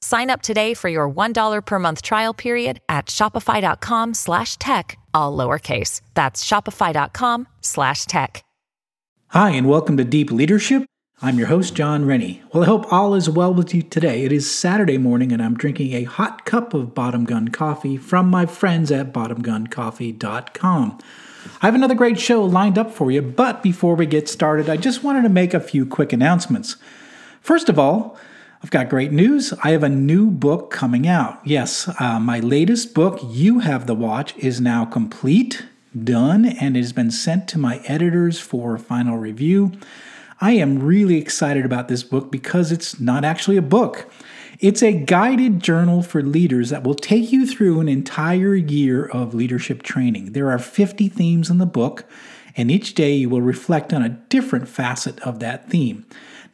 Sign up today for your $1 per month trial period at shopify.com slash tech, all lowercase. That's shopify.com slash tech. Hi, and welcome to Deep Leadership. I'm your host, John Rennie. Well, I hope all is well with you today. It is Saturday morning, and I'm drinking a hot cup of Bottom Gun coffee from my friends at bottomguncoffee.com. I have another great show lined up for you, but before we get started, I just wanted to make a few quick announcements. First of all, I've got great news. I have a new book coming out. Yes, uh, my latest book, You Have the Watch, is now complete, done, and it has been sent to my editors for final review. I am really excited about this book because it's not actually a book. It's a guided journal for leaders that will take you through an entire year of leadership training. There are 50 themes in the book, and each day you will reflect on a different facet of that theme.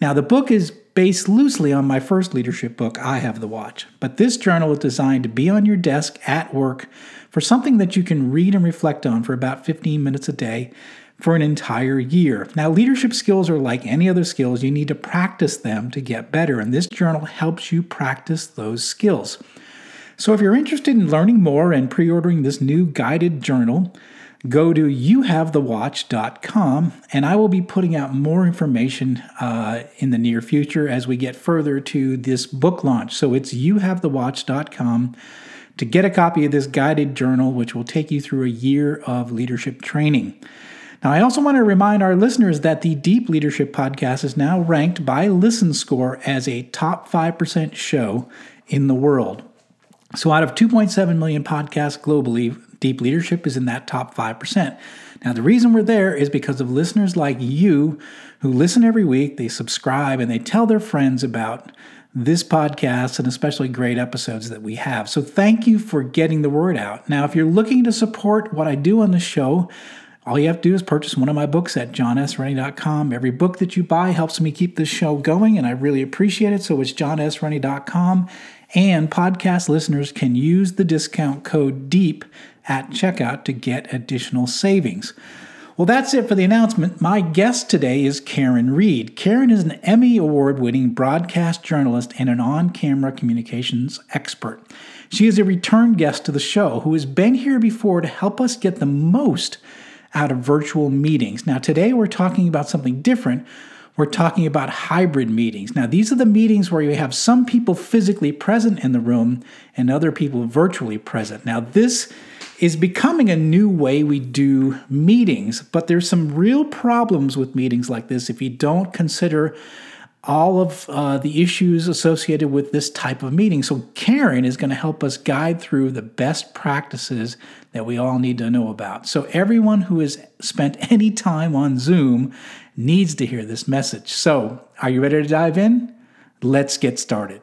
Now, the book is based loosely on my first leadership book, I Have the Watch, but this journal is designed to be on your desk at work for something that you can read and reflect on for about 15 minutes a day for an entire year. Now, leadership skills are like any other skills, you need to practice them to get better, and this journal helps you practice those skills. So, if you're interested in learning more and pre ordering this new guided journal, go to youhavethewatch.com and I will be putting out more information uh, in the near future as we get further to this book launch. So, it's youhavethewatch.com to get a copy of this guided journal, which will take you through a year of leadership training. Now, I also want to remind our listeners that the Deep Leadership Podcast is now ranked by Listen Score as a top 5% show in the world. So, out of 2.7 million podcasts globally, Deep Leadership is in that top 5%. Now, the reason we're there is because of listeners like you who listen every week, they subscribe, and they tell their friends about this podcast and especially great episodes that we have. So, thank you for getting the word out. Now, if you're looking to support what I do on the show, all you have to do is purchase one of my books at johnsrennie.com. Every book that you buy helps me keep this show going, and I really appreciate it. So it's johnsrennie.com. And podcast listeners can use the discount code DEEP at checkout to get additional savings. Well, that's it for the announcement. My guest today is Karin Reed. Karin is an Emmy Award winning broadcast journalist and an on camera communications expert. She is a return guest to the show who has been here before to help us get the most out of virtual meetings. Now, today we're talking about something different. We're talking about hybrid meetings. Now, these are the meetings where you have some people physically present in the room and other people virtually present. Now, this is becoming a new way we do meetings, but there's some real problems with meetings like this if you don't consider all of uh, the issues associated with this type of meeting. So, Karin is going to help us guide through the best practices that we all need to know about. So, everyone who has spent any time on Zoom needs to hear this message. So, are you ready to dive in? Let's get started.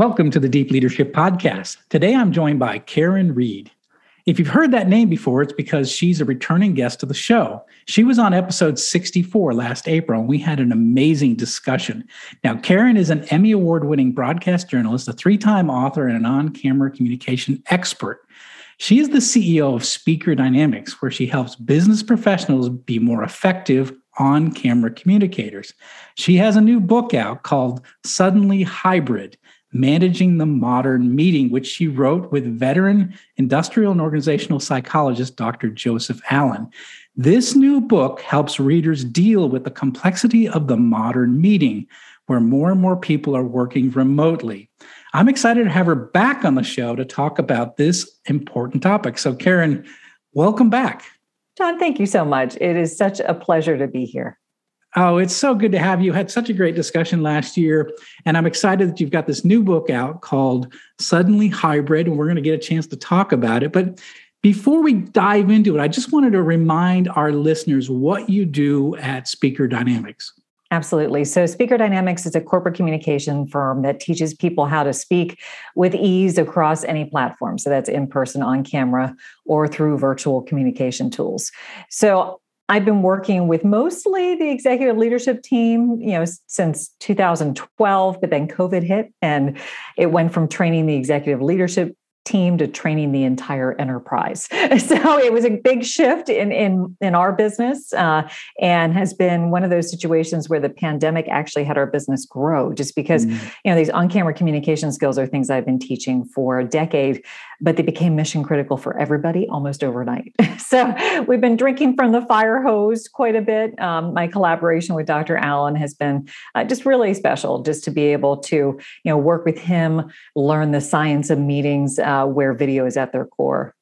Welcome to the Deep Leadership Podcast. Today I'm joined by Karin Reed. If you've heard that name before, it's because she's a returning guest to the show. She was on episode 64 last April, and we had an amazing discussion. Now, Karin is an Emmy Award winning broadcast journalist, a three time author, and an on camera communication expert. She is the CEO of Speaker Dynamics, where she helps business professionals be more effective on camera communicators. She has a new book out called Suddenly Hybrid Managing the Modern Meeting, which she wrote with veteran industrial and organizational psychologist Dr. Joseph Allen. This new book helps readers deal with the complexity of the modern meeting, where more and more people are working remotely. I'm excited to have her back on the show to talk about this important topic. So, Karin, welcome back. John, thank you so much. It is such a pleasure to be here. Oh, it's so good to have you. Had such a great discussion last year. And I'm excited that you've got this new book out called Suddenly Hybrid. And we're going to get a chance to talk about it. But before we dive into it, I just wanted to remind our listeners what you do at Speaker Dynamics. Absolutely. So, Speaker Dynamics is a corporate communication firm that teaches people how to speak with ease across any platform. So, that's in person, on camera, or through virtual communication tools. So, I've been working with mostly the executive leadership team, you know, since 2012, but then COVID hit and it went from training the executive leadership team to training the entire enterprise. So it was a big shift in in in our business, uh, and has been one of those situations where the pandemic actually had our business grow, just because mm. you know these on camera communication skills are things I've been teaching for a decade, but they became mission critical for everybody almost overnight. so we've been drinking from the fire hose quite a bit. Um, my collaboration with Dr. Allen has been uh, just really special, just to be able to you know work with him, learn the science of meetings uh, Uh, where video is at their core.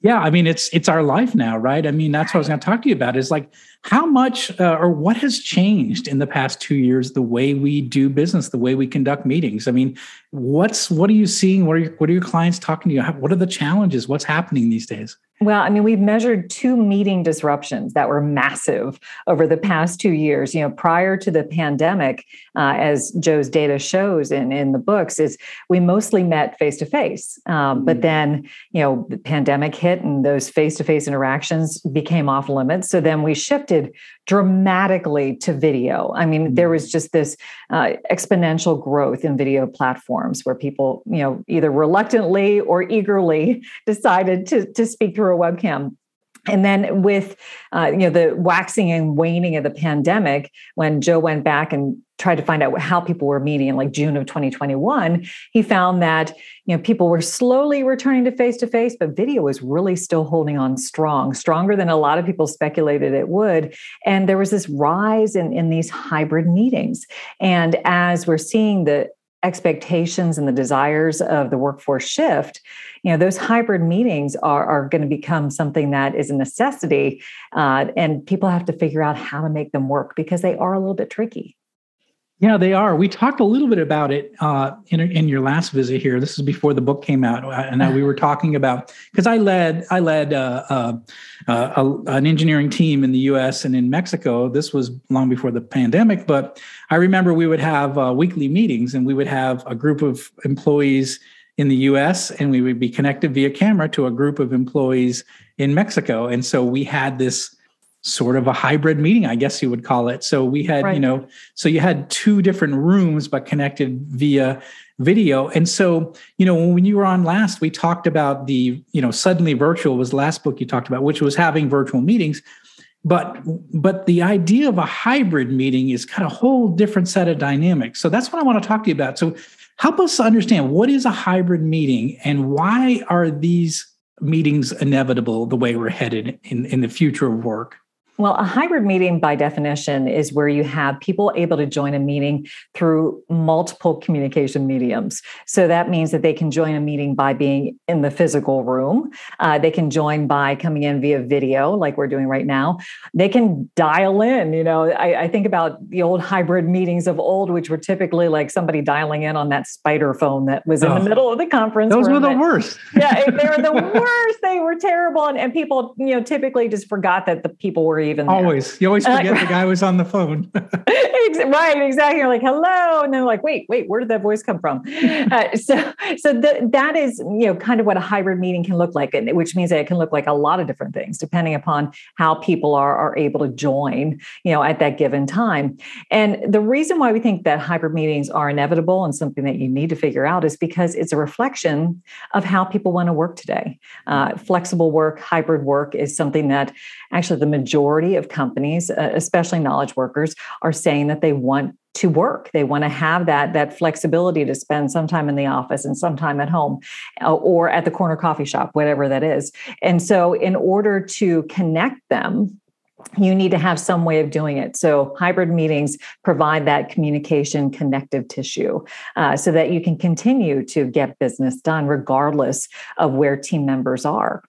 Yeah, I mean it's it's our life now, right? I mean that's what I was going to talk to you about. Is like how much uh, or what has changed in the past two years the way we do business, the way we conduct meetings. I mean, what's what are you seeing? What are your, what are your clients talking to you? What are the challenges? What's happening these days? Well, I mean, we've measured two meeting disruptions that were massive over the past two years. You know, prior to the pandemic, uh, as Joe's data shows in, in the books, is we mostly met face to face. But then, you know, the pandemic hit and those face to face interactions became off limits. So then we shifted dramatically to video. I mean, there was just this uh, exponential growth in video platforms where people, you know, either reluctantly or eagerly decided to, to speak through a webcam and then with uh, you know the waxing and waning of the pandemic when joe went back and tried to find out how people were meeting in like june of 2021 he found that you know people were slowly returning to face to face but video was really still holding on strong stronger than a lot of people speculated it would. And there was this rise in, in these hybrid meetings. And as we're seeing the expectations and the desires of the workforce shift you know those hybrid meetings are, are going to become something that is a necessity uh, and people have to figure out how to make them work because they are a little bit tricky yeah, they are. We talked a little bit about it uh, in in your last visit here. This is before the book came out, uh, and we were talking about because I led I led uh, uh, uh an engineering team in the U.S. and in Mexico. This was long before the pandemic, but I remember we would have uh, weekly meetings, and we would have a group of employees in the U.S. and we would be connected via camera to a group of employees in Mexico, and so we had this sort of a hybrid meeting, I guess you would call it. So we had, right. you know, so you had two different rooms but connected via video. And so, you know, when you were on last, we talked about the, you know, suddenly virtual was the last book you talked about, which was having virtual meetings. But but the idea of a hybrid meeting is kind of a whole different set of dynamics. So that's what I want to talk to you about. So help us understand what is a hybrid meeting and why are these meetings inevitable the way we're headed in, in the future of work? Well, a hybrid meeting by definition is where you have people able to join a meeting through multiple communication mediums. So that means that they can join a meeting by being in the physical room. Uh, they can join by coming in via video, like we're doing right now. They can dial in. You know, I, I think about the old hybrid meetings of old, which were typically like somebody dialing in on that spider phone that was in oh, the middle of the conference. Those were the that, worst. yeah, they were the worst. They were terrible, and, and people, you know, typically just forgot that the people were even there. Always. You always forget the guy was on the phone. right, exactly. You're like, hello. And they're like, wait, wait, where did that voice come from? Uh, so so the, that is, you know, kind of what a hybrid meeting can look like, which means that it can look like a lot of different things depending upon how people are, are able to join, you know, at that given time. And the reason why we think that hybrid meetings are inevitable and something that you need to figure out is because it's a reflection of how people want to work today. Uh, flexible work, hybrid work is something that actually the majority of companies, uh, especially knowledge workers, are saying that they want to work. They want to have that that flexibility to spend some time in the office and some time at home uh, or at the corner coffee shop, whatever that is. And so in order to connect them, you need to have some way of doing it. So, hybrid meetings provide that communication connective tissue uh, so that you can continue to get business done regardless of where team members are.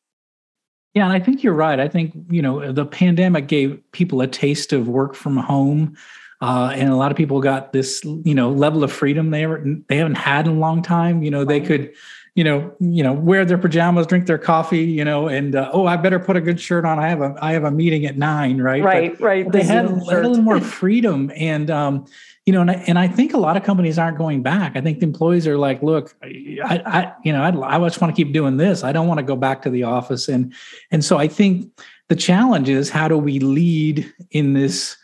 Yeah, and I think you're right. I think, you know, the pandemic gave people a taste of work from home uh, and a lot of people got this, you know, level of freedom they ever, they haven't had in a long time. You know, they could, you know, you know, wear their pajamas, drink their coffee, you know, and uh, oh, I better put a good shirt on. I have a I have a meeting at nine, right? Right, but, right. But they had, had, a little more freedom, and um, you know, and I, and I think a lot of companies aren't going back. I think the employees are like, look, I, I you know, I, I just want to keep doing this. I don't want to go back to the office, and and so I think the challenge is how do we lead in this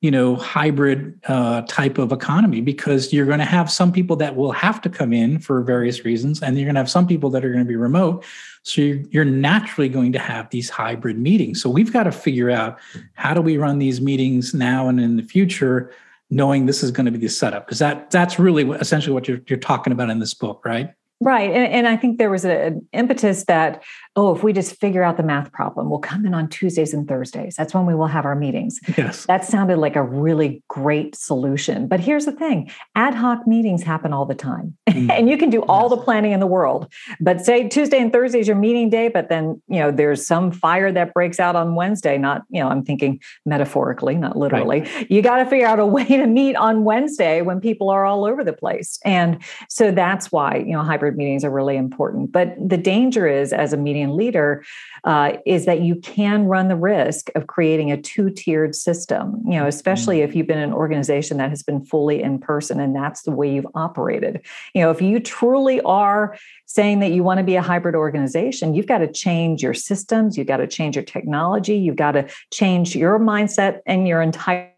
you know hybrid uh, type of economy because you're going to have some people that will have to come in for various reasons and you're going to have some people that are going to be remote so you're naturally going to have these hybrid meetings so we've got to figure out how do we run these meetings now and in the future knowing this is going to be the setup because that that's really essentially what you're, you're talking about in this book right Right. And, and, I think there was a, an impetus that, oh, if we just figure out the math problem, we'll come in on Tuesdays and Thursdays. That's when we will have our meetings. Yes. That sounded like a really great solution. But here's the thing ad hoc meetings happen all the time. Mm. and you can do all yes. the planning in the world. But say Tuesday and Thursday is your meeting day, but then, you know, there's some fire that breaks out on Wednesday. Not, you know, I'm thinking metaphorically, not literally. Right. You got to figure out a way to meet on Wednesday when people are all over the place. And so that's why, you know, hybrid hybrid meetings are really important. But the danger is, as a meeting leader, uh, is that you can run the risk of creating a two-tiered system. You know, especially if you've been an organization that has been fully in person and that's the way you've operated. You know, if you truly are saying that you want to be a hybrid organization, you've got to change your systems, you've got to change your technology, you've got to change your mindset and your entire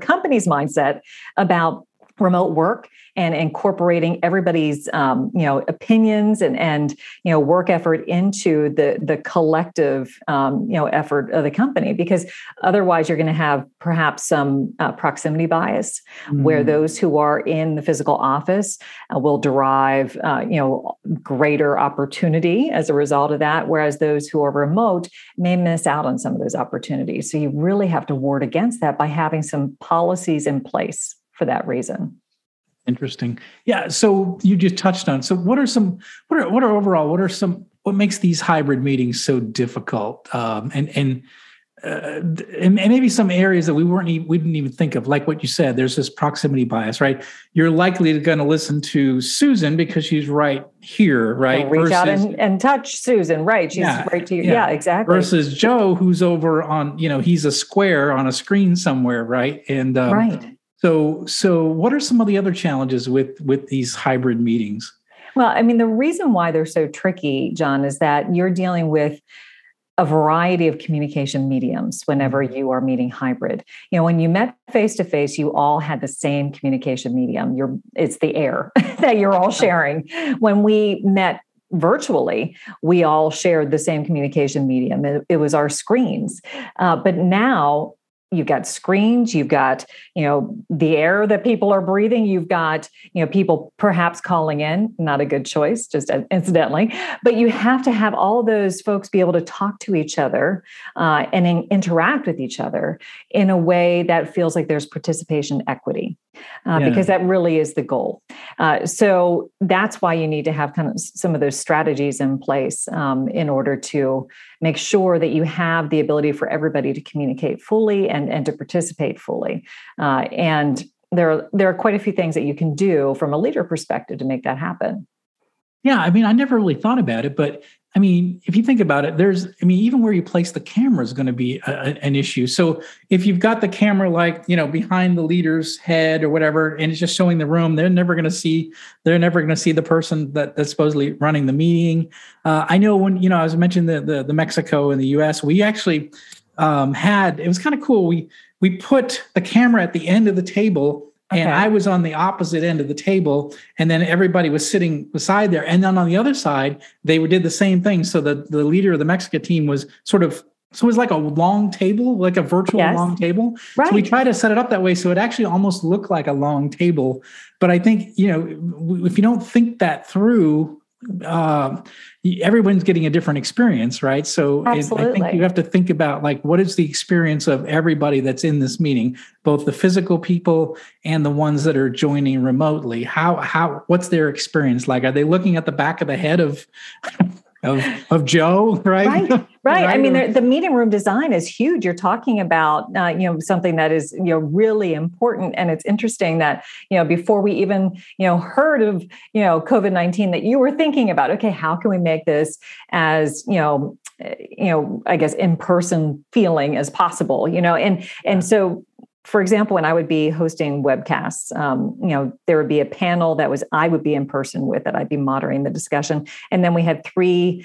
company's mindset about remote work and incorporating everybody's um, you know opinions and and you know work effort into the the collective um, you know effort of the company. Because otherwise you're going to have perhaps some uh, proximity bias mm. where those who are in the physical office uh, will derive uh, you know greater opportunity as a result of that whereas those who are remote may miss out on some of those opportunities. So you really have to ward against that by having some policies in place for that reason. Interesting. Yeah. So you just touched on. So what are some? What are what are overall? What are some? What makes these hybrid meetings so difficult? Um, and and uh, and, maybe some areas that we weren't even, we didn't even think of, like what you said. There's this proximity bias, right? You're likely going to listen to Susan because she's right here, right? reach Versus, out and, and, touch Susan, right? She's yeah, right to you. Yeah. yeah, exactly. Versus Joe, who's over on, you know, he's a square on a screen somewhere, right? And um, right. So, so what are some of the other challenges with with these hybrid meetings? Well, I mean, the reason why they're so tricky, John, is that you're dealing with a variety of communication mediums whenever mm-hmm. you are meeting hybrid. You know, when you met face to face, you all had the same communication medium. You're it's the air that you're all sharing. When we met virtually, we all shared the same communication medium. It, it was our screens. Uh, but now you've got screens you've got you know the air that people are breathing you've got you know people perhaps calling in not a good choice just incidentally but you have to have all those folks be able to talk to each other uh, and in, interact with each other in a way that feels like there's participation equity uh, yeah. because that really is the goal. Uh, so that's why you need to have kind of some of those strategies in place um, in order to make sure that you have the ability for everybody to communicate fully and, and to participate fully. Uh, and there are, there are quite a few things that you can do from a leader perspective to make that happen. Yeah, I mean, I never really thought about it, but I mean, if you think about it, there's, I mean, even where you place the camera is going to be a, an issue. So if you've got the camera like, you know, behind the leader's head or whatever, and it's just showing the room, they're never going to see, they're never going to see the person that, that's supposedly running the meeting. Uh, I know when, you know, I was mentioning the, the, the Mexico and the US, we actually um, had, it was kind of cool. We, we put the camera at the end of the table Okay. And I was on the opposite end of the table, and then everybody was sitting beside there. And then on the other side, they did the same thing. So the, the leader of the Mexican team was sort of So it was like a long table, like a virtual yes. long table. Right. So we try to set it up that way so it actually almost looked like a long table. But I think, you know, if you don't think that through, uh, everyone's getting a different experience, right? So it, I think you have to think about like what is the experience of everybody that's in this meeting, both the physical people and the ones that are joining remotely. How how what's their experience like? Are they looking at the back of the head of of, of Joe, right? Right, right. right? I mean, the meeting room design is huge. You're talking about, uh, you know, something that is, you know, really important. And it's interesting that, you know, before we even, you know, heard of, you know, COVID 19, that you were thinking about, okay, how can we make this as, you know, eh, you know, I guess in person feeling as possible, you know, and, and so for example, when I would be hosting webcasts, um, you know, there would be a panel that was I would be in person with it. I'd be moderating the discussion, and then we had three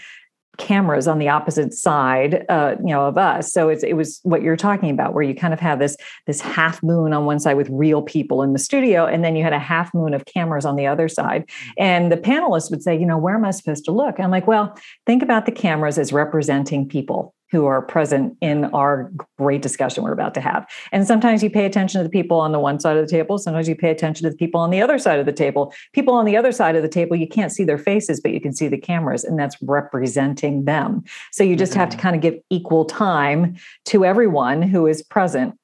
cameras on the opposite side, uh, you know, of us. So it's, it was what you're talking about, where you kind of have this this half moon on one side with real people in the studio, and then you had a half moon of cameras on the other side. Mm-hmm. And the panelists would say, you know, where am I supposed to look? I'm like, well, think about the cameras as representing people who are present in our great discussion we're about to have. And sometimes you pay attention to the people on the one side of the table, sometimes you pay attention to the people on the other side of the table. People on the other side of the table, you can't see their faces, but you can see the cameras, and that's representing them. So you just mm-hmm. have to mm-hmm. kind of give equal time to everyone who is present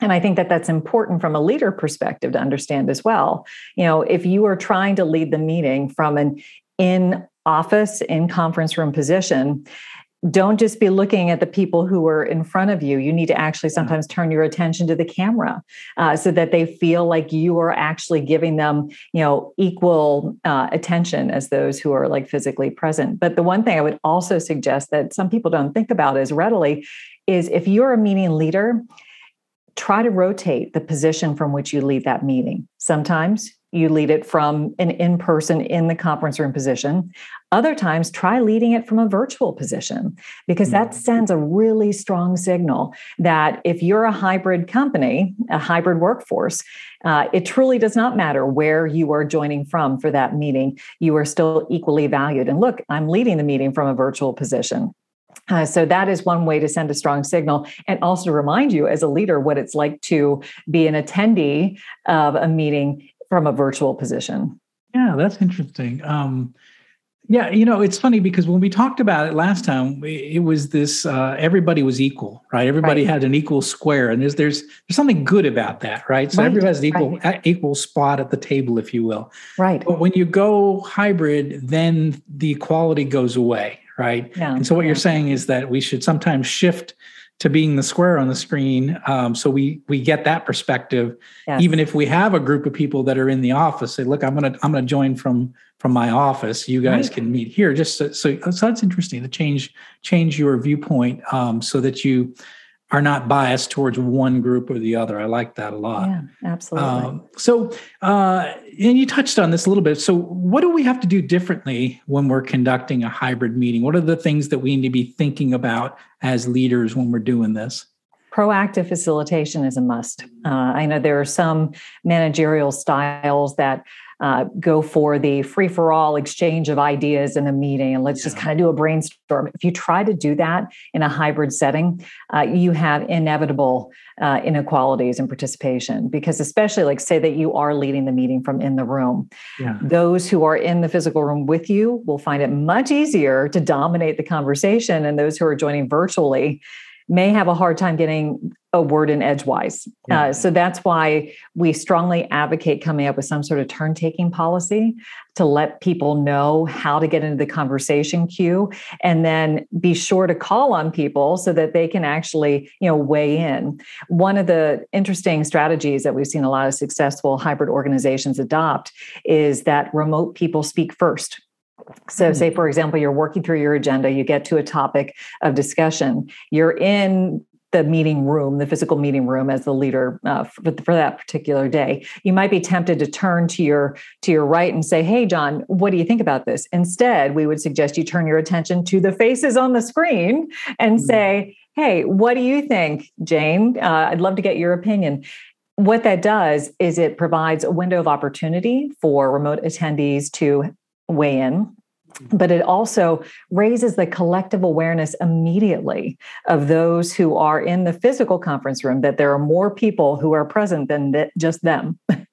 and i think that that's important from a leader perspective to understand as well you know if you are trying to lead the meeting from an in office in conference room position don't just be looking at the people who are in front of you. You need to actually sometimes turn your attention to the camera uh, so that they feel like you are actually giving them, you know, equal uh, attention as those who are like physically present. But the one thing I would also suggest that some people don't think about as readily is if you're a meeting leader, try to rotate the position from which you lead that meeting. Sometimes you lead it from an in person in the conference room position. Other times, try leading it from a virtual position because that mm. sends a really strong signal that if you're a hybrid company, a hybrid workforce, uh, it truly does not matter where you are joining from for that meeting. You are still equally valued. And look, I'm leading the meeting from a virtual position. Uh, so that is one way to send a strong signal and also to remind you as a leader what it's like to be an attendee of a meeting from a virtual position. Yeah, that's interesting. Um, yeah, you know, it's funny because when we talked about it last time, it was this uh, everybody was equal, right? Everybody right. had an equal square, and there's there's there's something good about that, right? So right. everybody has an equal right. equal spot at the table, if you will. Right. But when you go hybrid, then the equality goes away, right? Yeah. And so what yeah. you're saying is that we should sometimes shift to being the square on the screen um, so we we get that perspective yes. even if we have a group of people that are in the office say look i'm gonna i'm gonna join from from my office you guys right. can meet here just so, so, so that's interesting to change change your viewpoint um, so that you are not biased towards one group or the other. I like that a lot. Yeah, absolutely. Um, so, uh, and you touched on this a little bit. So, what do we have to do differently when we're conducting a hybrid meeting? What are the things that we need to be thinking about as leaders when we're doing this? Proactive facilitation is a must. Uh, I know there are some managerial styles that uh, go for the free for all exchange of ideas in a meeting and let's yeah. just kind of do a brainstorm. If you try to do that in a hybrid setting, uh, you have inevitable uh, inequalities in participation because, especially like say that you are leading the meeting from in the room, yeah. those who are in the physical room with you will find it much easier to dominate the conversation, and those who are joining virtually may have a hard time getting a word in edgewise. Yeah. Uh, so that's why we strongly advocate coming up with some sort of turn taking policy to let people know how to get into the conversation queue and then be sure to call on people so that they can actually you know weigh in one of the interesting strategies that we've seen a lot of successful hybrid organizations adopt is that remote people speak first so, say, for example, you're working through your agenda, you get to a topic of discussion, you're in the meeting room, the physical meeting room, as the leader uh, for, for, that particular day. You might be tempted to turn to your to your right and say, "Hey, John, what do you think about this?" Instead, we would suggest you turn your attention to the faces on the screen and mm-hmm. say, "Hey, what do you think, Jane? Uh, I'd love to get your opinion." What that does is it provides a window of opportunity for remote attendees to weigh in but it also raises the collective awareness immediately of those who are in the physical conference room that there are more people who are present than just them.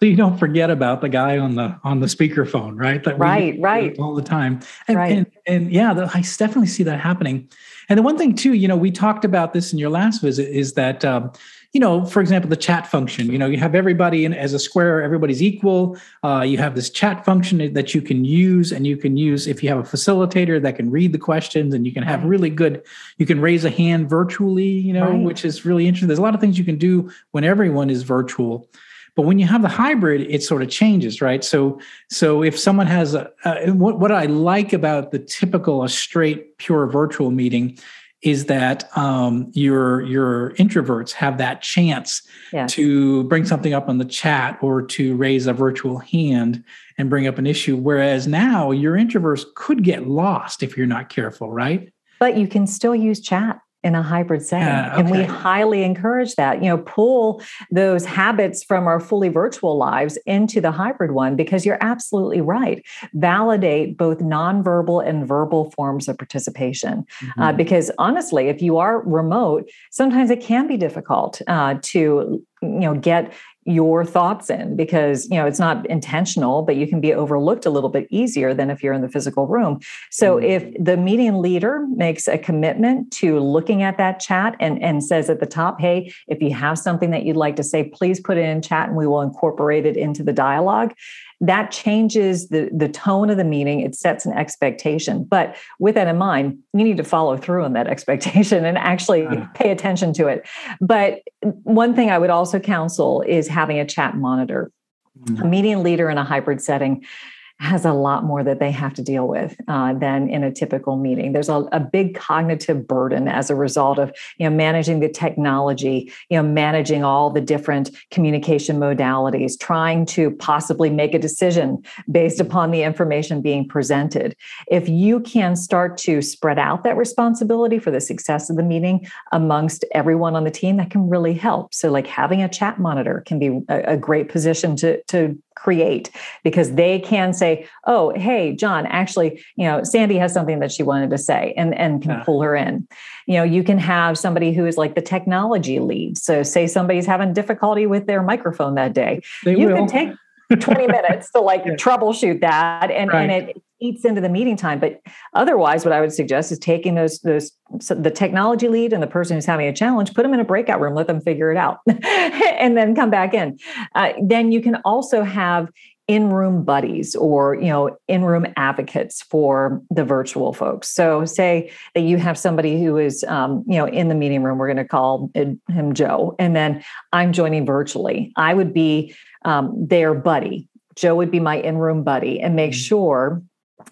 So you don't forget about the guy on the on the speakerphone right? That right right. all the time. And, right. and, and yeah the, i definitely see that happening. And the one thing too you know we talked about this in your last visit is that um, you know, for example, the chat function. You know, you have everybody in as a square, everybody's equal. Uh, you have this chat function that you can use, and you can use if you have a facilitator that can read the questions, and you can have right. really good. You can raise a hand virtually, you know, right. which is really interesting. There's a lot of things you can do when everyone is virtual. But when you have the hybrid, it sort of changes, right? So, so if someone has a, a what, what I like about the typical a straight pure virtual meeting is that um, your your introverts have that chance yeah. to bring something up on the chat or to raise a virtual hand and bring up an issue. Whereas now your introverts could get lost if you're not careful, right? But you can still use chat in a hybrid setting. Yeah, okay. And we highly encourage that. You know, pull those habits from our fully virtual lives into the hybrid one because you're absolutely right. Validate both nonverbal and verbal forms of participation. Uh, mm-hmm. Uh, because honestly, if you are remote, sometimes it can be difficult uh, to you know get your thoughts in because you know it's not intentional but you can be overlooked a little bit easier than if you're in the physical room so mm-hmm. if the meeting leader makes a commitment to looking at that chat and and says at the top hey if you have something that you'd like to say please put it in chat and we will incorporate it into the dialogue that changes the, the tone of the meeting. It sets an expectation. But with that in mind, you need to follow through on that expectation and actually pay attention to it. But one thing I would also counsel is having a chat monitor. Mm-hmm. A meeting leader in a hybrid setting has a lot more that they have to deal with uh, than in a typical meeting. There's a, a, big cognitive burden as a result of you know managing the technology, you know managing all the different communication modalities, trying to possibly make a decision based upon the information being presented. If you can start to spread out that responsibility for the success of the meeting amongst everyone on the team, that can really help. So, like having a chat monitor can be a, a great position to to create because they can say oh hey john actually you know sandy has something that she wanted to say and and can yeah. pull her in you know you can have somebody who is like the technology lead so say somebody's having difficulty with their microphone that day they you will. can take 20 minutes to like yeah. troubleshoot that and, right. and it eats into the meeting time but otherwise what i would suggest is taking those those so the technology lead and the person who's having a challenge put them in a breakout room let them figure it out and then come back in uh, then you can also have in-room buddies or you know in-room advocates for the virtual folks so say that you have somebody who is um, you know in the meeting room we're going to call him joe and then i'm joining virtually i would be um, their buddy. Joe would be my in room buddy and make mm-hmm. sure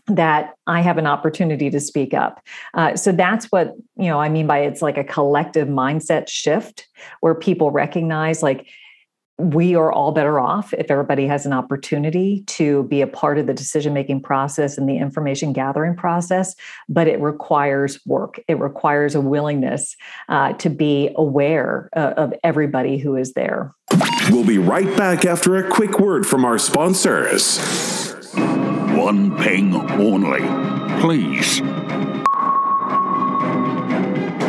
that I have an opportunity to speak up. Uh, so that's what you know I mean by it's like a collective mindset shift where people recognize like we are all better off if everybody has an opportunity to be a part of the decision making process and the information gathering process but it requires work. It requires a willingness uh, to be aware uh, of everybody who is there. We'll be right back after a quick word from our sponsors. One ping only. Please.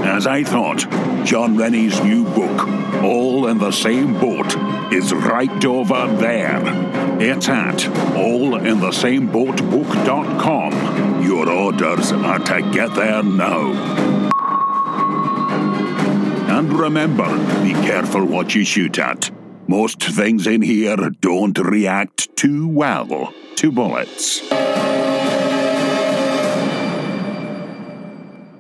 As I thought, John Rennie's new book, All in the Same Boat, is right over there. It's at allinthesameboatbook.com. Your orders are to get there now. And remember, be careful what you shoot at. Most things in here don't react too well to bullets.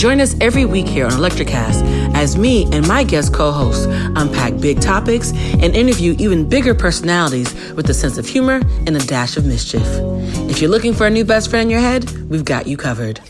Join us every week here on Electricast as me and my guest co hosts unpack big topics and interview even bigger personalities with a sense of humor and a dash of mischief. If you're looking for a new best friend in your head, we've got you covered.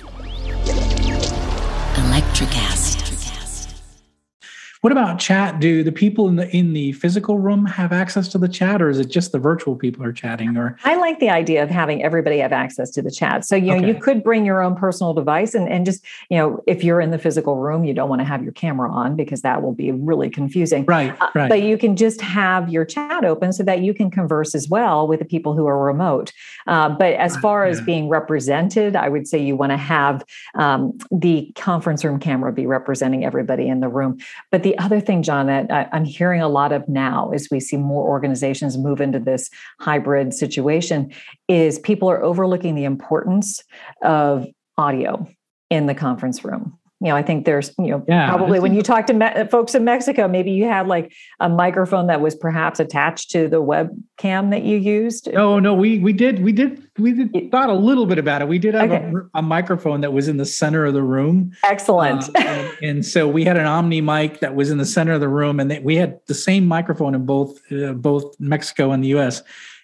What about chat? Do the people in the in the physical room have access to the chat, or is it just the virtual people are chatting? Or I like the idea of having everybody have access to the chat. So you know, okay. you could bring your own personal device and and just you know, if you're in the physical room, you don't want to have your camera on because that will be really confusing. Right. Uh, right. but you can just have your chat open so that you can converse as well with the people who are remote. Uh, but as far yeah. as being represented, I would say you want to have um, the conference room camera be representing everybody in the room. But the the other thing, John, that I'm hearing a lot of now as we see more organizations move into this hybrid situation is people are overlooking the importance of audio in the conference room you know, I think there's, you know, yeah, probably when you talk to me- folks in Mexico, maybe you had like a microphone that was perhaps attached to the webcam that you used. No, no, we we did we did we did thought a little bit about it. We did have okay. a, a, microphone that was in the center of the room. Excellent. Uh, and, and, so we had an Omni mic that was in the center of the room, and they, we had the same microphone in both uh, both Mexico and the U.S.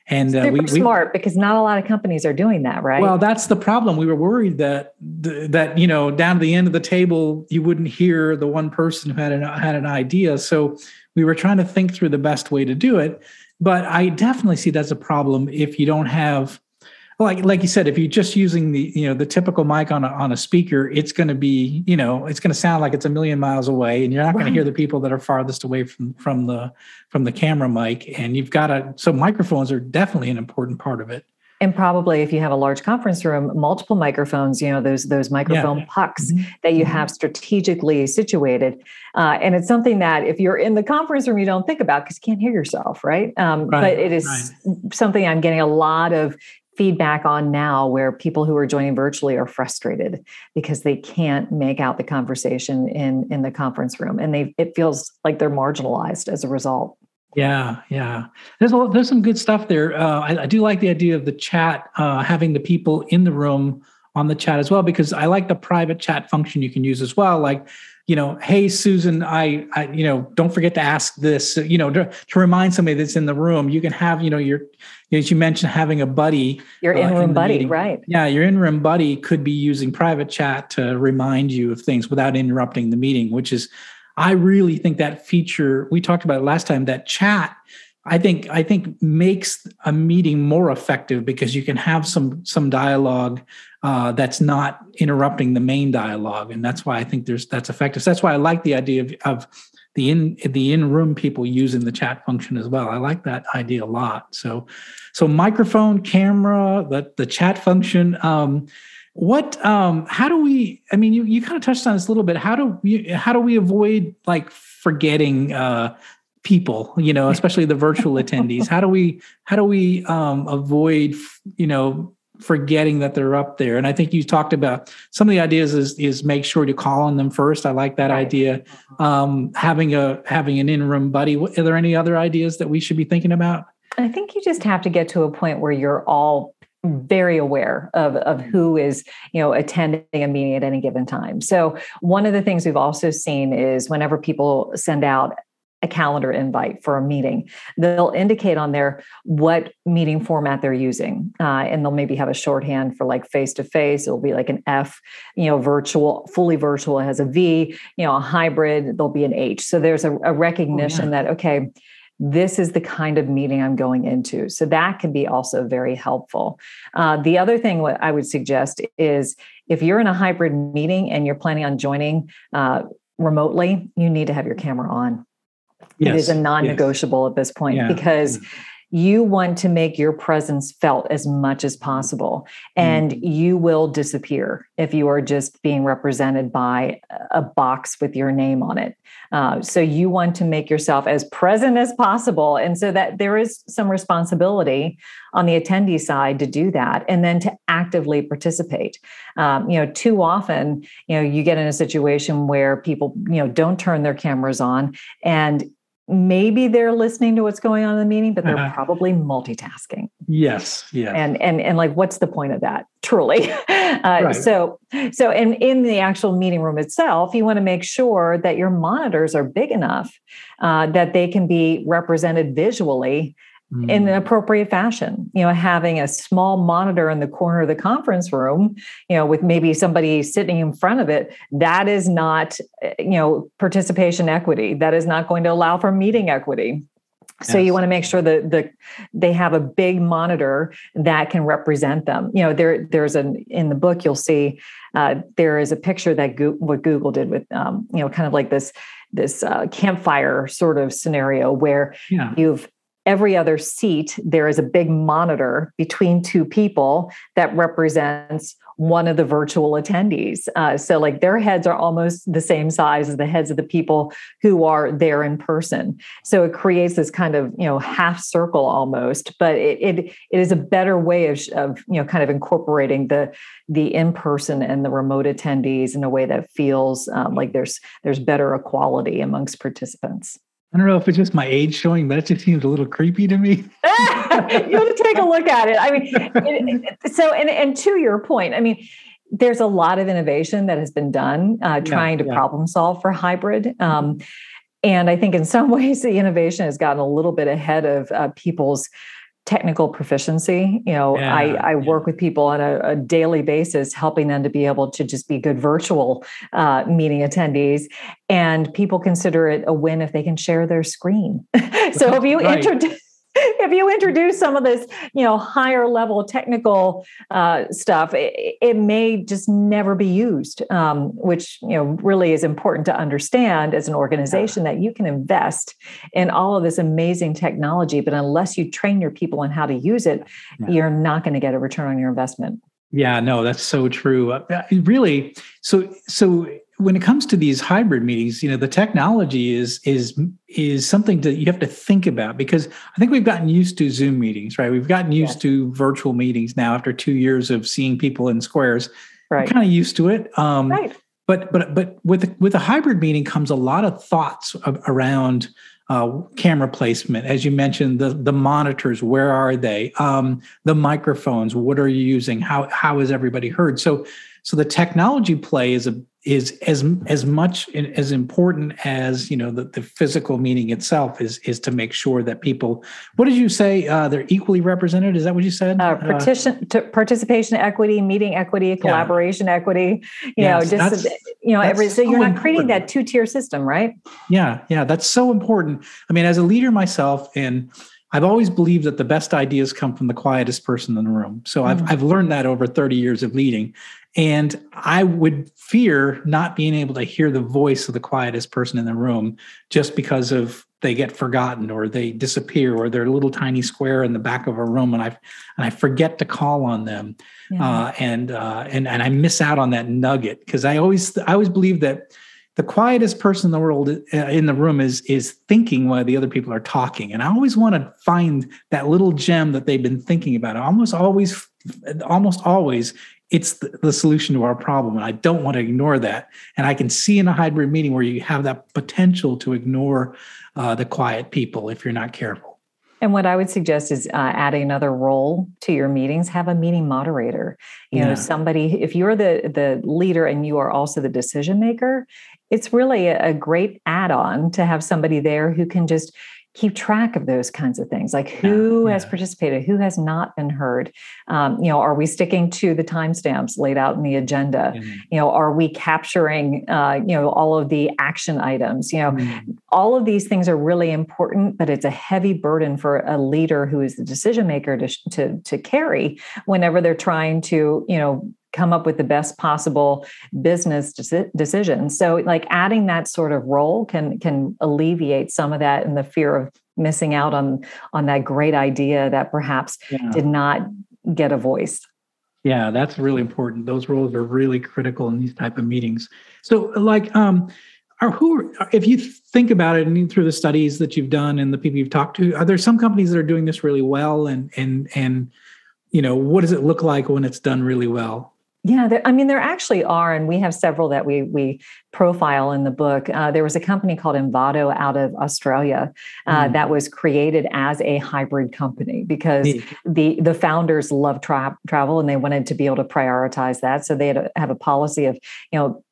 And uh, we, we, smart because not a lot of companies are doing that, right? Well, that's the problem. We were worried that that you know down to the end of the table you wouldn't hear the one person who had an had an idea. So we were trying to think through the best way to do it. But I definitely see that's a problem if you don't have like like you said, if you're just using the you know the typical mic on a on a speaker, it's going to be you know it's going to sound like it's a million miles away, and you're not right. going to hear the people that are farthest away from from the from the camera mic. And you've got to so microphones are definitely an important part of it. And probably if you have a large conference room, multiple microphones, you know, those those microphone yeah. pucks mm-hmm. that you mm-hmm. have strategically situated. Uh, and it's something that if you're in the conference room, you don't think about because you can't hear yourself, right? Um, right. But it is right. something I'm getting a lot of feedback on now where people who are joining virtually are frustrated because they can't make out the conversation in in the conference room. And they it feels like they're marginalized as a result. Yeah yeah. There's a, there's some good stuff there. Uh, I, I, do like the idea of the chat uh, having the people in the room on the chat as well because i like the private chat function you can use as well. Like you know, hey Susan, I, I you know, don't forget to ask this, you know, to, to, remind somebody that's in the room. You can have, you know, your as you mentioned, having a buddy. Your in room uh, in buddy, meeting. right? Yeah, your in room buddy could be using private chat to remind you of things without interrupting the meeting, which is, I really think that feature we talked about last time. That chat I think I think makes a meeting more effective because you can have some some dialogue uh, that's not interrupting the main dialogue, and that's why I think there's that's effective. So that's why I like the idea of, of the in the in room people using the chat function as well. I like that idea a lot. So so microphone, camera, the the chat function. Um, what um, how do we? I mean, you you kind of touched on this a little bit. How do we how do we avoid like forgetting uh, people you know especially the virtual attendees. How do we how do we um, avoid you know forgetting that they're up there? And i think you talked about some of the ideas is is make sure to call on them first. I like that right. idea. Um, having a having an in-room buddy are there any other ideas that we should be thinking about? I think you just have to get to a point where you're all very aware of, of who is you know attending a meeting at any given time. So one of the things we've also seen is whenever people send out a calendar invite for a meeting. They'll indicate on there what meeting format they're using, uh, and they'll maybe have a shorthand for like face to face. It'll be like an F, you know, virtual, fully virtual has a V, you know, a hybrid. There'll be an H. So there's a, a recognition oh, yeah. that okay. This is the kind of meeting I'm going into. So that can be also very helpful. Uh, the other thing what I would suggest is if you're in a hybrid meeting and you're planning on joining uh, remotely, you need to have your camera on Yes. It is a non-negotiable yes. at this point yeah. because mm. You want to make your presence felt as much as possible and mm. you will disappear if you are just being represented by a box with your name on it uh, so you want to make yourself as present as possible and so that there is some responsibility on the attendee side to do that and then to actively participate um, you know too often you know you get in a situation where people you know don't turn their cameras on and maybe they're listening to what's going on in the meeting but they're uh-huh. probably multitasking yes yeah and and and like what's the point of that truly uh, right. so so and in the actual meeting room itself you want to make sure that your monitors are big enough uh, that they can be represented visually in an mm. appropriate fashion. You know, having a small monitor in the corner of the conference room, you know, with maybe somebody sitting in front of it, that is not, eh, you know, participation equity. That is not going to allow for meeting equity. So yes. you want to make sure that the they have a big monitor that can represent them. You know, there there's an in the book you'll see uh, there is a picture that Go- what Google did with um, you know kind of like this this uh, campfire sort of scenario where yeah. you've every other seat, there is a big monitor between two people that represents one of the virtual attendees. Uh, so, like, their heads are almost the same size as the heads of the people who are there in person. So, it creates this kind of, you know, half circle almost, but it, it, it is a better way of, of, you know, kind of incorporating the, the in-person and the remote attendees in a way that feels um, like there's there's better equality amongst participants. I don't know if it's just my age showing, but it just seems a little creepy to me. you want to take a look at it. I mean, so and and to your point, I mean, there's a lot of innovation that has been done uh, trying yeah, to yeah. problem solve for hybrid. Um, and I think in some ways the innovation has gotten a little bit ahead of uh, people's technical proficiency. You know, yeah, I, I work with people on a, a, daily basis, helping them to be able to just be good virtual uh, meeting attendees. And people consider it a win if they can share their screen. so if you right. introduce if you introduce some of this, you know, higher level technical uh, stuff, it, it, may just never be used, um, which you know really is important to understand as an organization that you can invest in all of this amazing technology, but unless you train your people on how to use it, yeah. you're not going to get a return on your investment. Yeah, no, that's so true. Uh, really, so so when it comes to these hybrid meetings, you know, the technology is is is something that you have to think about because I think we've gotten used to Zoom meetings, right? We've gotten used to virtual meetings now after two years of seeing people in squares. Right. kind of used to it. Um, right. But but but with with a hybrid meeting comes a lot of thoughts around uh, camera placement, as you mentioned, the the monitors, where are they? Um, the microphones, what are you using? How how is everybody heard? So so the technology play is a is as as much as important as you know the, the physical meaning itself is is to make sure that people what did you say uh, they're equally represented is that what you said uh, partition, uh, participation equity meeting equity collaboration yeah. equity you yes, know just you know every so, so you're not creating that two tier system right yeah yeah that's so important i mean as a leader myself and I've always believed that the best ideas come from the quietest person in the room. So mm. I've, I've learned that over 30 years of leading. And I would fear not being able to hear the voice of the quietest person in the room just because of they get forgotten or they disappear or they're a little tiny square in the back of a room and I and I forget to call on them. Yeah. uh, and uh, and and I miss out on that nugget because I always I always believe that the quietest person in the world uh, in the room is is thinking while the other people are talking. And i always want to find that little gem that they've been thinking about. Almost always almost always it's the, the, solution to our problem. And I don't want to ignore that. And I can see in a hybrid meeting where you have that potential to ignore uh, the quiet people if you're not careful. And what I would suggest is uh, adding another role to your meetings. Have a meeting moderator. You yeah. know, somebody. If you're the the leader and you are also the decision maker, it's really a, a great add-on to have somebody there who can just keep track of those kinds of things like who yeah, yeah. has participated who has not been heard um, you know are we sticking to the timestamps laid out in the agenda mm-hmm. you know are we capturing uh, you know all of the action items you know mm-hmm. all of these things are really important but it's a heavy burden for a leader who is the decision maker to, to, to carry whenever they're trying to you know come up with the best possible business de- decisions. So like adding that sort of role can can alleviate some of that and the fear of missing out on on that great idea that perhaps yeah. did not get a voice. Yeah, that's really important. Those roles are really critical in these type of meetings. So like um are who if you think about it and through the studies that you've done and the people you've talked to are there some companies that are doing this really well and and and you know what does it look like when it's done really well Yeah, there, I mean, there actually are, and we have several that we we profile in the book. Uh, there was a company called Envato out of Australia uh, mm. that was created as a hybrid company because the the founders love tra- travel and they wanted to be able to prioritize that. So they had a, have a policy of you know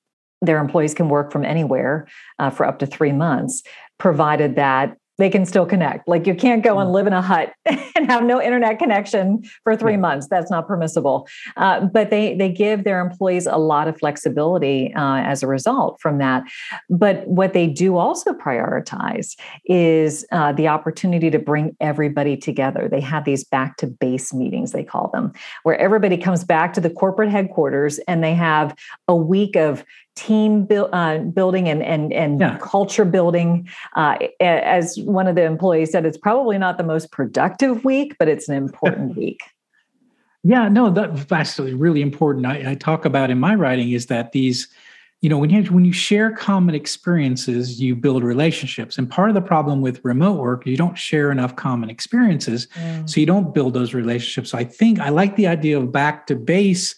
their employees can work from anywhere uh, for up to three months, provided that they can still connect. Like you can't go and mm. live in a hut and have no internet connection for three months. That's not permissible. Uh, but they they give their employees a lot of flexibility uh, as a result from that. But what they do also prioritize is uh, the opportunity to bring everybody together. They have these back to base meetings, they call them, where everybody comes back to the corporate headquarters and they have a week of team build, uh, building and and and yeah. culture building. Uh, as one of the employees said, it's probably not the most productive week, but it's an important week. Yeah, no, that's really important. I, I, talk about in my writing is that these, you know, when you when you share common experiences, you build relationships. And part of the problem with remote work, you don't share enough common experiences, mm. so you don't build those relationships. So I think I like the idea of back to base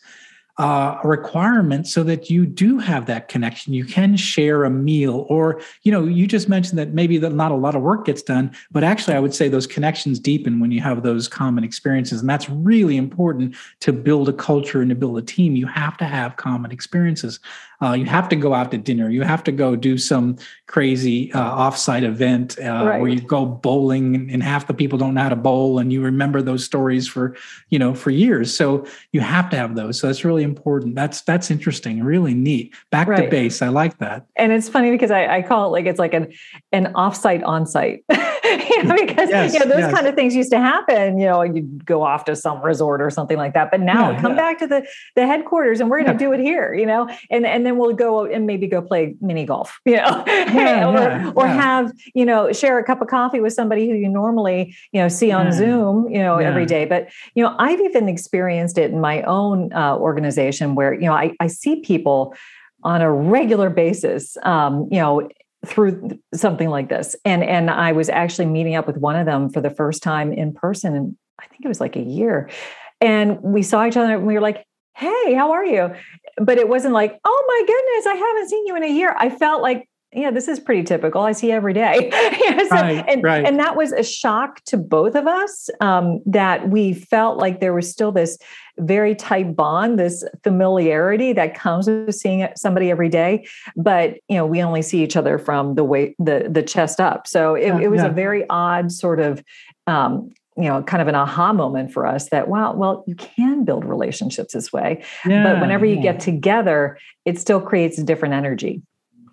uh, a requirement so that you do have that connection. You can share a meal, or you know, you just mentioned that maybe that not a lot of work gets done, but actually, I would say those connections deepen when you have those common experiences, and that's really important to build a culture and to build a team. You have to have common experiences. Uh, you have to go out to dinner. You have to go do some crazy uh, offsite event uh, right. where you go bowling, and, half the people don't know how to bowl, and you remember those stories for you know for years. So you have to have those. So that's really important. That's that's interesting, really neat. Back right. to base. I like that. And it's funny because I, I call it like it's like an an offsite onsite. you know, because yes, you know, those yes. kind of things used to happen. You know, you'd go off to some resort or something like that. But now yeah, come yeah. back to the the headquarters and we're going to yeah. do it here. You know, and and then we'll go and maybe go play mini golf. You know, or or have you know share a cup of coffee with somebody who you normally you know see on Zoom. You know, every day. But you know, I've even experienced it in my own uh, organization where you know I, I see people on a regular basis um, you know through something like this. And and i was actually meeting up with one of them for the first time in person and i think it was like a year. And we saw each other and we were like hey how are you? But it wasn't like oh my goodness i haven't seen you in a year. I felt like yeah, this is pretty typical. I see every day. so, right, and, right. and that was a shock to both of us um, that we felt like there was still this very tight bond, this familiarity that comes with seeing somebody every day. But you know, we only see each other from the way the the chest up. So it, yeah, it was yeah. a very odd sort of um, you know kind of an aha moment for us that wow well you can build relationships this way yeah, but whenever you yeah. get together it still creates a different energy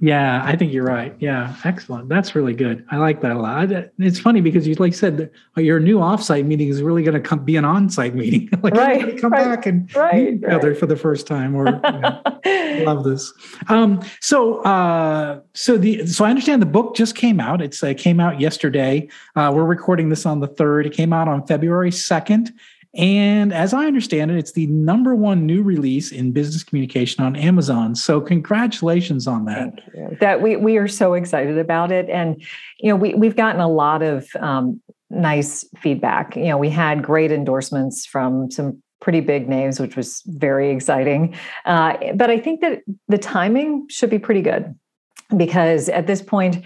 yeah, I think you're right. Yeah, excellent. That's really good. I like that a lot. It's funny because you, like said, your new offsite meeting is really going to come be an onsite meeting. like right, come right, back and right, meet each other for the first time. Or you know, love this. Um, so, uh, so the so I understand the book just came out. It's uh, came out yesterday. Uh, we're recording this on the third. It came out on February second. And as I understand it, it's the number one new release in business communication on Amazon. So congratulations on that. That we we are so excited about it, and you know we we've gotten a lot of um, nice feedback. You know, we had great endorsements from some pretty big names, which was very exciting. Uh, but I think that the timing should be pretty good because at this point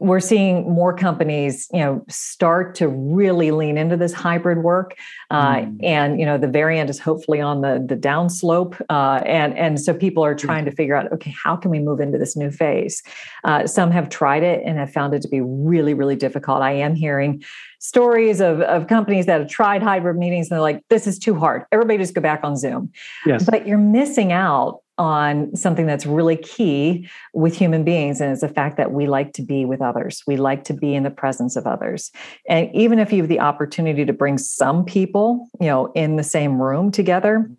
we're seeing more companies you know start to really lean into this hybrid work. Uh, mm. and you know the variant is hopefully on the the downslope. Uh, and and so people are trying to figure out okay how can we move into this new phase? Uh, some have tried it and have found it to be really really difficult. I am hearing stories of, of companies that have tried hybrid meetings and they're like this is too hard. Everybody just go back on zoom. Yes. but you're missing out on something that's really key with human beings and it's the fact that we like to be with others. We like to be in the presence of others. And even if you have the opportunity to bring some people you know in the same room together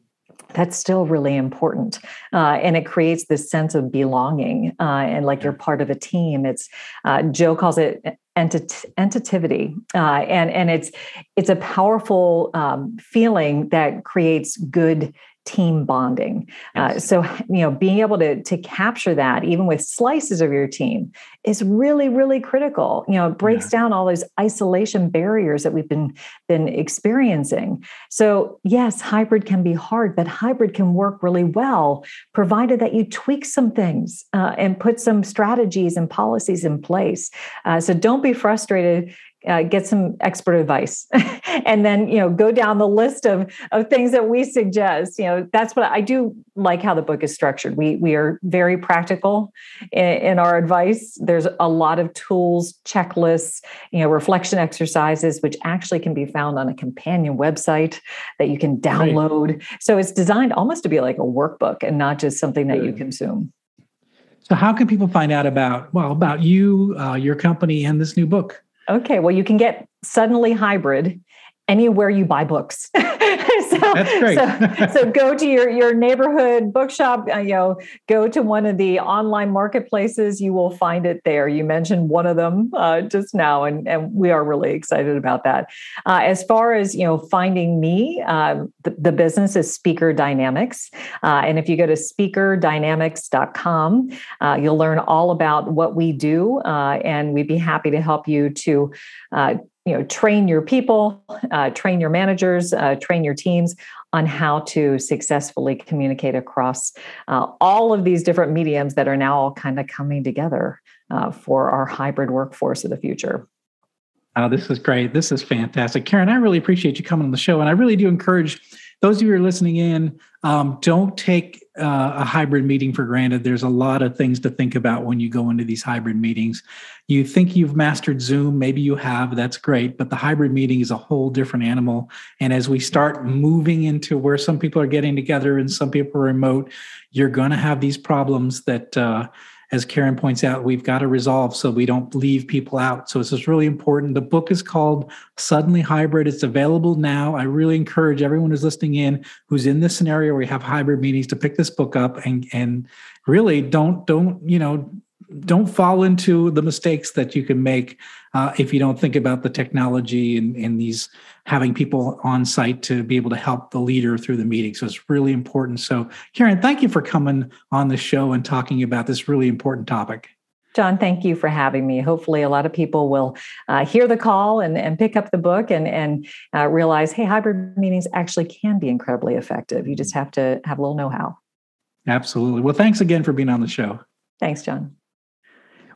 that's still really important. Uh, and it creates this sense of belonging uh, and like you're part of a team. It's uh, joe calls it entit- entitivity uh, and and it's it's a powerful um, feeling that creates good team bonding. Uh, so, you know, being able to, to capture that even with slices of your team is really, really critical. You know, it breaks yeah. down all those isolation barriers that we've been, been experiencing. So, yes, hybrid can be hard, but hybrid can work really well, provided that you tweak some things uh, and put some strategies and policies in place. Uh, so, don't be frustrated uh, get some expert advice. And then you know go down the list of of things that we suggest. You know that's what i do like how the book is structured. We we are very practical in, in our advice. There's a lot of tools checklists you know reflection exercises which actually can be found on a companion website that you can download. Right. so it's designed almost to be like a workbook and not just something that you consume. So how can people find out about well about you uh, your company and this new book Okay, well, you can get Suddenly Hybrid anywhere you buy books. so, That's great. so, so, go to your, your neighborhood bookshop, uh, you know, go to one of the online marketplaces, you will find it there. You mentioned one of them uh, just now, and, and we are really excited about that. Uh, as far as, you know, finding me, um, the, the, business is Speaker Dynamics. Uh, and if you go to speakerdynamics.com, uh, you'll learn all about what we do, uh, and we'd be happy to help you to you know train your people uh, train your managers uh, train your teams on how to successfully communicate across uh, all of these different mediums that are now all kind of coming together uh, for our hybrid workforce of the future. Oh this is great. This is fantastic. Karin i really appreciate you coming on the show and i really do encourage those of you who are listening in um, don't take uh, a hybrid meeting for granted. There's a lot of things to think about when you go into these hybrid meetings. You think you've mastered Zoom, maybe you have, that's great, but the hybrid meeting is a whole different animal. And as we start moving into where some people are getting together and some people are remote, you're going to have these problems that uh, as Karin points out, we've got to resolve so we don't leave people out. So this is really important. The book is called Suddenly Hybrid. It's available now. I really encourage everyone who's listening in who's in this scenario where we have hybrid meetings to pick this book up and and really don't don't you know don't fall into the mistakes that you can make uh, if you don't think about the technology and, and these having people on site to be able to help the leader through the meeting. So it's really important. So, Karin, thank you for coming on the show and talking about this really important topic. John, thank you for having me. Hopefully, a lot of people will uh, hear the call and, and pick up the book and, and uh, realize, hey, hybrid meetings actually can be incredibly effective. You just have to have a little know how. Absolutely. Well, thanks again for being on the show. Thanks, John.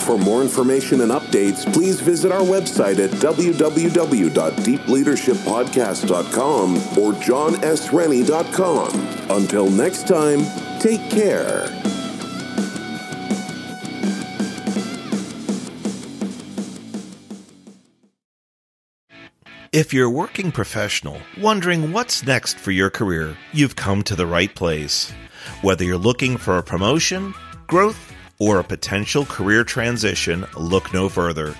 For more information and updates, please visit our website at www.deepleadershippodcast.com or johnsrennie.com. Until next time, take care. If you're a working professional wondering what's next for your career, you've come to the right place. Whether you're looking for a promotion, growth, or a potential career transition, look no further.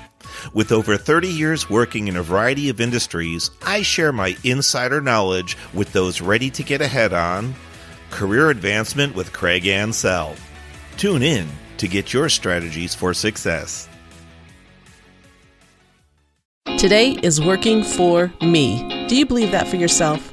With over 30 years working in a variety of industries, I share my insider knowledge with those ready to get ahead on Career Advancement with Craig Ansell. Tune in to get your strategies for success. Today is working for me. Do you believe that for yourself?